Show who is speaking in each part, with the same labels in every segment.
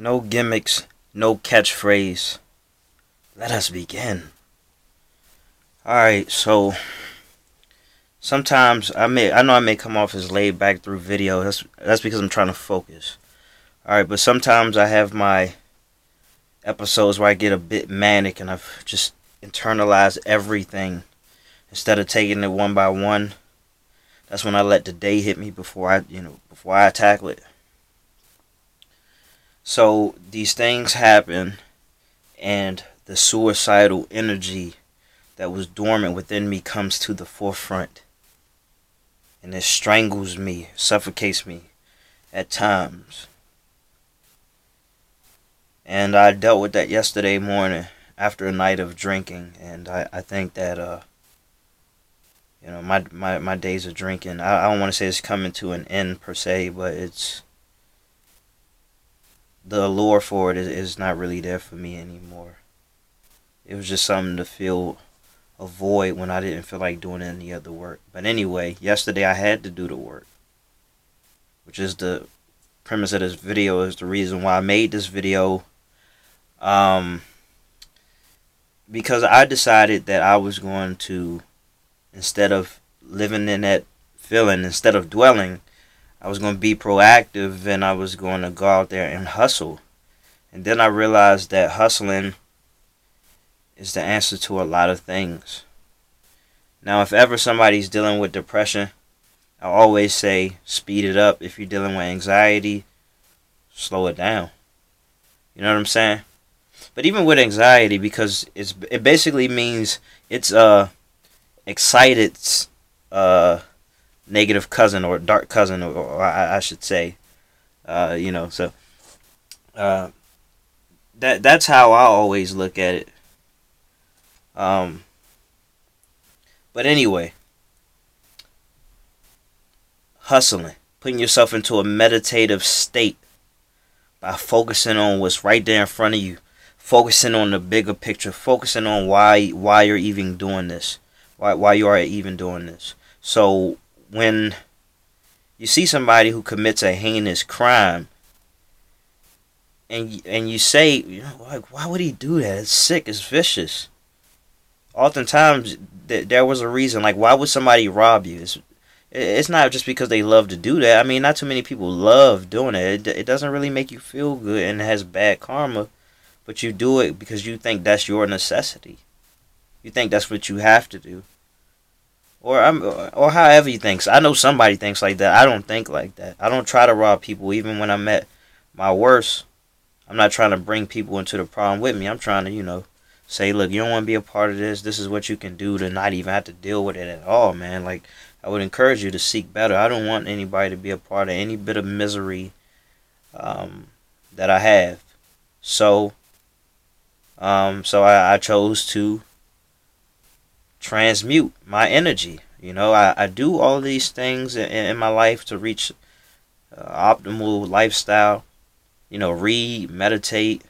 Speaker 1: No gimmicks, no catchphrase. Let us begin. Alright, so sometimes I may I know I may come off as laid back through video. That's that's because I'm trying to focus. Alright, but sometimes I have my episodes where I get a bit manic and I've just internalized everything instead of taking it one by one. That's when I let the day hit me before I you know before I tackle it. So these things happen and the suicidal energy that was dormant within me comes to the forefront. And it strangles me, suffocates me at times. And I dealt with that yesterday morning after a night of drinking. And I, I think that, uh, you know, my, my, my days of drinking, I, I don't want to say it's coming to an end per se, but it's, the allure for it is, is not really there for me anymore. It was just something to fill a void when I didn't feel like doing any other work. But anyway, yesterday I had to do the work. Which is the premise of this video is the reason why I made this video. Um because I decided that I was going to instead of living in that feeling, instead of dwelling, I was going to be proactive and I was going to go out there and hustle. And then I realized that hustling is the answer to a lot of things. Now, if ever somebody's dealing with depression, I always say speed it up. If you're dealing with anxiety, slow it down. You know what I'm saying? But even with anxiety, because it's it basically means it's uh excited uh, negative cousin or dark cousin, or, or I, I, should say, uh, you know. So uh, that that's how I always look at it. Um, but anyway, hustling, putting yourself into a meditative state by focusing on what's right there in front of you, focusing on the bigger picture, focusing on why why you're even doing this, why why you are even doing this. So when you see somebody who commits a heinous crime and and you say, you know, like why would he do that? It's sick, it's vicious oftentimes th- there was a reason. Like, why would somebody rob you? It's, it's not just because they love to do that. I mean, not too many people love doing it. it. It doesn't really make you feel good and it has bad karma, but you do it because you think that's your necessity. You think that's what you have to do. Or I'm, or however you think. I know somebody thinks like that. I don't think like that. I don't try to rob people, even when I'm at my worst. I'm not trying to bring people into the problem with me. I'm trying to, you know, say, look, you don't want to be a part of this. This is what you can do to not even have to deal with it at all, man. Like, I would encourage you to seek better. I don't want anybody to be a part of any bit of misery um, that I have. So, um, so I, I chose to transmute my energy. You know, I, I do all these things in, in my life to reach uh, optimal lifestyle. You know, read, meditate,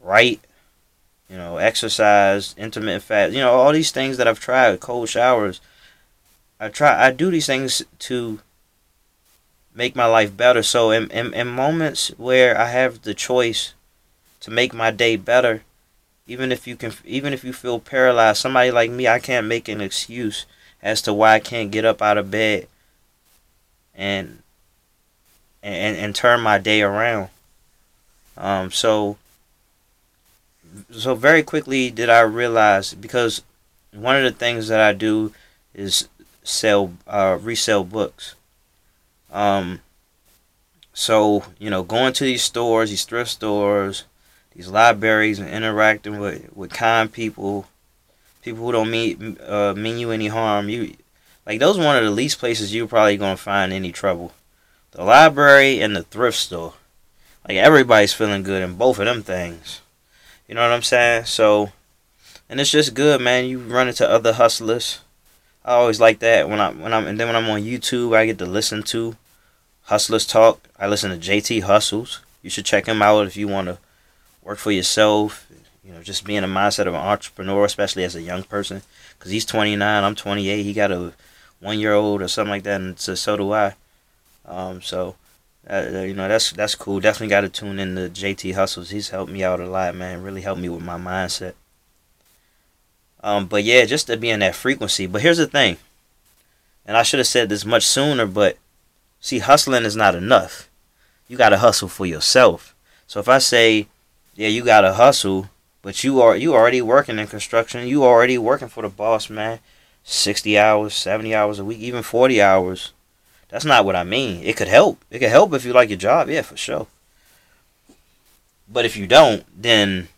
Speaker 1: write, you know, exercise, intermittent fast, you know, all these things that I've tried, cold showers. I try I do these things to make my life better. So in, in, in moments where I have the choice to make my day better, even if you can even if you feel paralyzed, somebody like me, I can't make an excuse as to why I can't get up out of bed and and and turn my day around. Um so so very quickly did I realize because one of the things that I do is sell uh, resell books. Um, so you know, going to these stores, these thrift stores, these libraries, and interacting with with kind people, people who don't mean uh, mean you any harm. You like those one of the least places you're probably gonna find any trouble. The library and the thrift store. Like everybody's feeling good in both of them things. You know what I'm saying? So, and it's just good, man. You run into other hustlers. I always like that when I when I'm and then when I'm on YouTube, I get to listen to hustlers talk. I listen to JT Hustles. You should check him out if you want to work for yourself. You know, just being a mindset of an entrepreneur, especially as a young person. Cause he's 29, I'm 28. He got a one year old or something like that, and so, so do I. Um, so uh, you know that's that's cool. Definitely got to tune in to JT Hustles. He's helped me out a lot, man. Really helped me with my mindset. Um, but yeah, just to be in that frequency. But here's the thing, and I should have said this much sooner. But see, hustling is not enough. You got to hustle for yourself. So if I say, yeah, you got to hustle, but you are you already working in construction. You already working for the boss, man. Sixty hours, seventy hours a week, even forty hours that's not what I mean. It could help. It could help if you like your job, yeah, for sure. But if you don't, then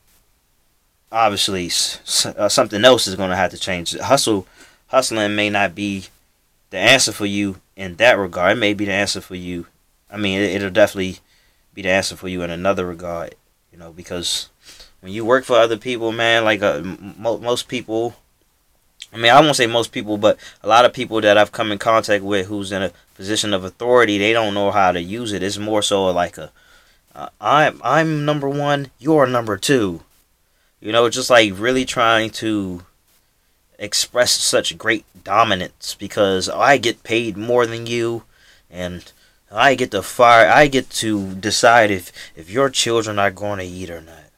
Speaker 1: obviously uh, something else is going to have to change. Hustle, hustling may not be the answer for you in that regard. It may be the answer for you. I mean, it, will definitely be the answer for you in another regard. You know, because when you work for other people, man, like uh, mo- most people I mean, I won't say most people, but a lot of people that I've come in contact with who's in a position of authority, they don't know how to use it. It's more so like a, uh, I'm I'm number one, you're number two. You know, just like really trying to express such great dominance because I get paid more than you, and I get to fire. I get to decide if if your children are going to eat or not.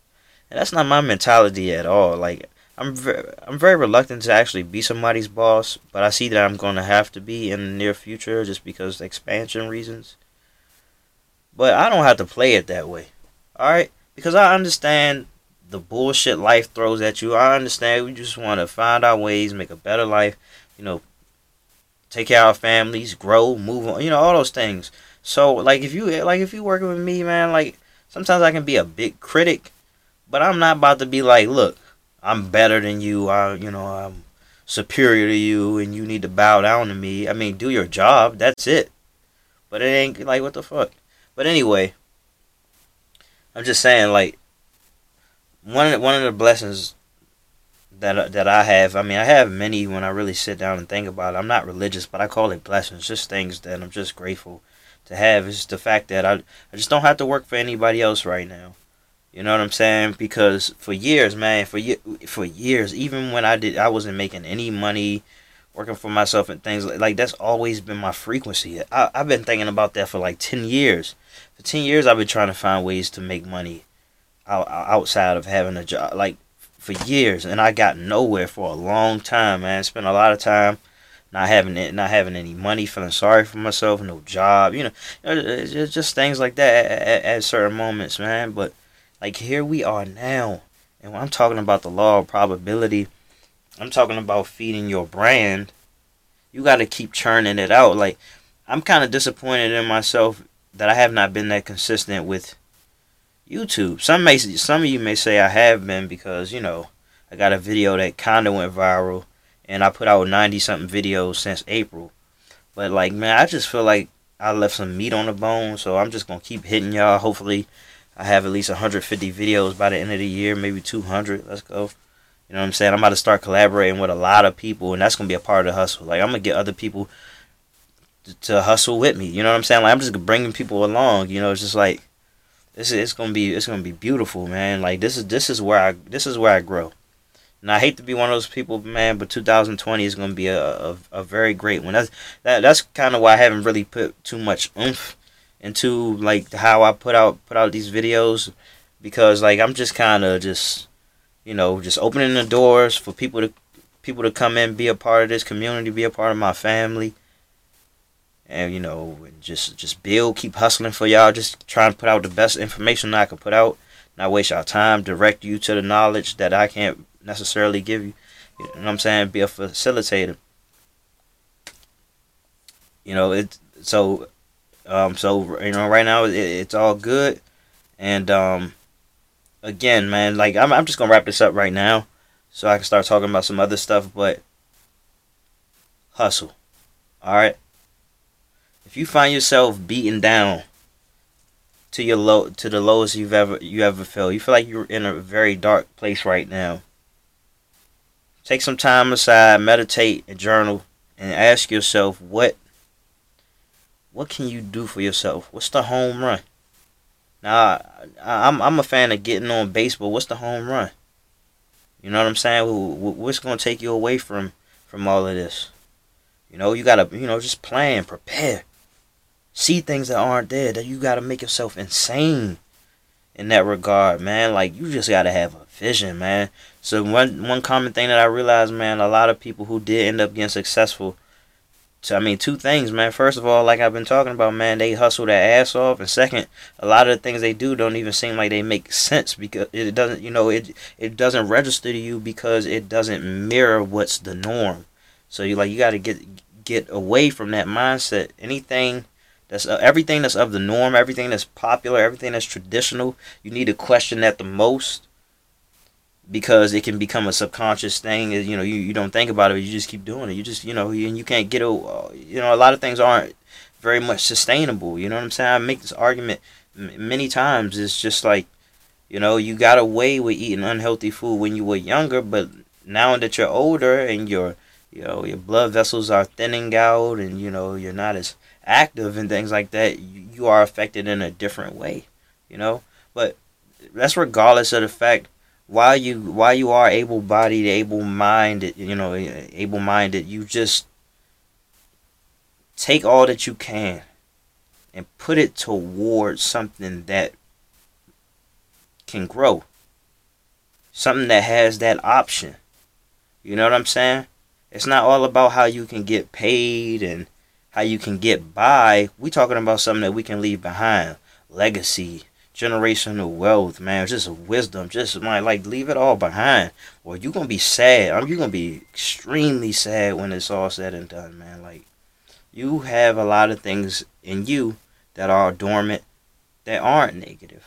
Speaker 1: And that's not my mentality at all. Like I'm I'm very reluctant to actually be somebody's boss, but I see that I'm going to have to be in the near future just because expansion reasons. But I don't have to play it that way. All right? Because I understand the bullshit life throws at you. I understand we just want to find our ways, make a better life, you know, take care of families, grow, move on, you know, all those things. So like if you like if you working with me, man, like sometimes I can be a big critic, but I'm not about to be like, look, I'm better than you. I, you know, I'm superior to you, and you need to bow down to me. I mean, do your job. That's it. But it ain't like what the fuck. But anyway, I'm just saying, like, one of the, one of the blessings that that I have. I mean, I have many when I really sit down and think about it. I'm not religious, but I call it blessings. Just things that I'm just grateful to have. Is the fact that I I just don't have to work for anybody else right now. You know what I'm saying? Because for years, man, for for years, even when I did, I wasn't making any money, working for myself and things like, like that's always been my frequency. I, I've been thinking about that for like ten years. For ten years, I've been trying to find ways to make money out, outside of having a job, like for years, and I got nowhere for a long time, man. Spent a lot of time not having it, not having any money, feeling sorry for myself, no job, you know, it's just things like that at, at, at certain moments, man. But like here we are now. And when I'm talking about the law of probability, I'm talking about feeding your brand. You got to keep churning it out. Like I'm kind of disappointed in myself that I have not been that consistent with YouTube. Some may some of you may say I have been because, you know, I got a video that kind of went viral and I put out 90 something videos since April. But like, man, I just feel like I left some meat on the bone, so I'm just to keep hitting y'all. Hopefully I have at least 150 videos by the end of the year, maybe 200. Let's go. You know what I'm saying? I'm about to start collaborating with a lot of people, and that's gonna be a part of the hustle. Like I'm gonna get other people to, to hustle with me. You know what I'm saying? Like I'm just bringing people along. You know, it's just like this is it's gonna be it's gonna be beautiful, man. Like this is this is where I this is where I grow. And I hate to be one of those people, man, but 2020 is gonna be a a, a very great one. That's that that's kind of why I haven't really put too much oomph into like how I put out put out these videos because like I'm just kind of just you know just opening the doors for people to people to come in be a part of this community be a part of my family and you know just just build keep hustling for y'all just trying to put out the best information I can put out. Not waste y'all time direct you to the knowledge that I can't necessarily give you. You know what I'm saying? Be a facilitator. You know it so um, so you know, right now it, it's all good, and um, again, man, like I'm, I'm just gonna wrap this up right now, so I can start talking about some other stuff. But hustle, all right. If you find yourself beaten down to your low to the lowest you've ever you ever felt, you feel like you're in a very dark place right now. Take some time aside, meditate, and journal, and ask yourself what what can you do for yourself? What's the home run? Now, I, am I'm a fan of getting on base, but what's the home run? You know what I'm saying? What's going to take you away from from all of this? You know, you gotta you know just plan, prepare. See things that aren't there. That you gotta make yourself insane in that regard, man. Like you just gotta have a vision, man. So one one common thing that I realized, man, a lot of people who did end up getting successful. So I mean, two things, man. First of all, like I've been talking about, man, they hustle their ass off, and second, a lot of the things they do don't even seem like they make sense because it doesn't, you know, it it doesn't register to you because it doesn't mirror what's the norm. So you like you got to get get away from that mindset. Anything that's uh, everything that's of the norm, everything that's popular, everything that's traditional, you need to question that the most because it can become a subconscious thing. You know, you, you don't think about it, you just keep doing it. You just, you know, and you can't get a, you know, a lot of things aren't very much sustainable. You know what I'm saying? I make this argument many times. It's just like, you know, you got away with eating unhealthy food when you were younger, but now that you're older and your, you know, your blood vessels are thinning out and, you know, you're not as active and things like that, you, are affected in a different way, you know. But that's regardless of the fact while you while you are able bodied, able minded, you know, able minded, you just take all that you can and put it towards something that can grow. Something that has that option. You know what I'm saying? It's not all about how you can get paid and how you can get by. We talking about something that we can leave behind. Legacy, generational wealth, man, just wisdom, just my like leave it all behind. Or you're gonna be sad. I'm you gonna be extremely sad when it's all said and done, man. Like you have a lot of things in you that are dormant that aren't negative.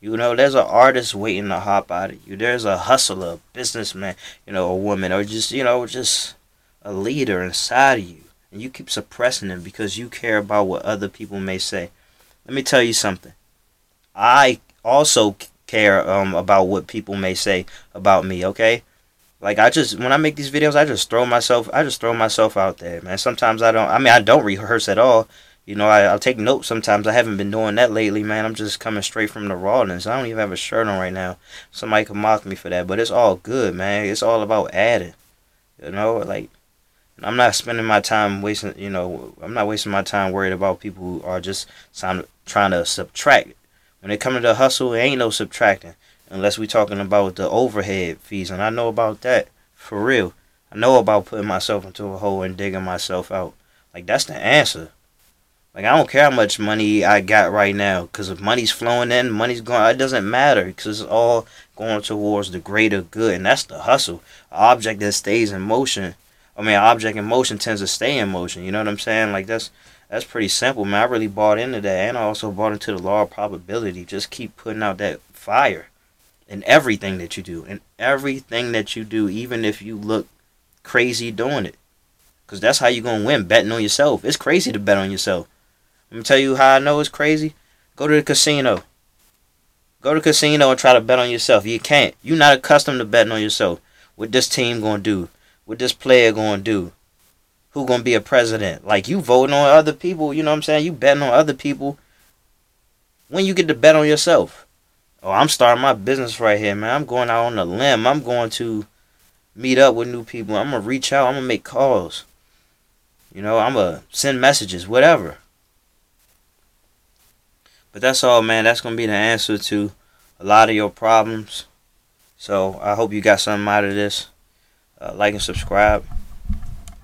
Speaker 1: You know, there's an artist waiting to hop out of you. There's a hustler, businessman, you know, a woman, or just you know, just a leader inside of you and you keep suppressing them because you care about what other people may say. Let me tell you something. I also care um, about what people may say about me, okay? Like I just when I make these videos, I just throw myself I just throw myself out there, man. Sometimes I don't I mean I don't rehearse at all. You know, I, I'll take notes sometimes. I haven't been doing that lately, man. I'm just coming straight from the rawness. I don't even have a shirt on right now. Somebody could mock me for that, but it's all good, man. It's all about adding. You know, like I'm not spending my time wasting, you know, I'm not wasting my time worried about people who are just trying to subtract. When it comes to the hustle, it ain't no subtracting unless we talking about the overhead fees, and I know about that for real. I know about putting myself into a hole and digging myself out. Like that's the answer. Like I don't care how much money I got right now, because if money's flowing in, money's going. It doesn't matter because it's all going towards the greater good, and that's the hustle. An object that stays in motion I mean, object in motion tends to stay in motion. You know what I'm saying? Like that's that's pretty simple, man. I really bought into that, and I also bought into the law of probability. Just keep putting out that fire in everything that you do, in everything that you do, even if you look crazy doing it, because that's how you're gonna win. Betting on yourself. It's crazy to bet on yourself. Let me tell you how I know it's crazy. Go to the casino. Go to casino and try to bet on yourself. You can't. You're not accustomed to betting on yourself. What this team gonna do? what this player gonna do? Who gonna be a president? Like you voting on other people, you know what I'm saying? You betting on other people. When you get to bet on yourself. Oh, I'm starting my business right here, man. I'm going out on a limb. I'm going to meet up with new people. I'm gonna reach out. I'm gonna make calls. You know, I'm gonna send messages, whatever. But that's all, man. That's gonna be the answer to a lot of your problems. So I hope you got something out of this uh, like and subscribe.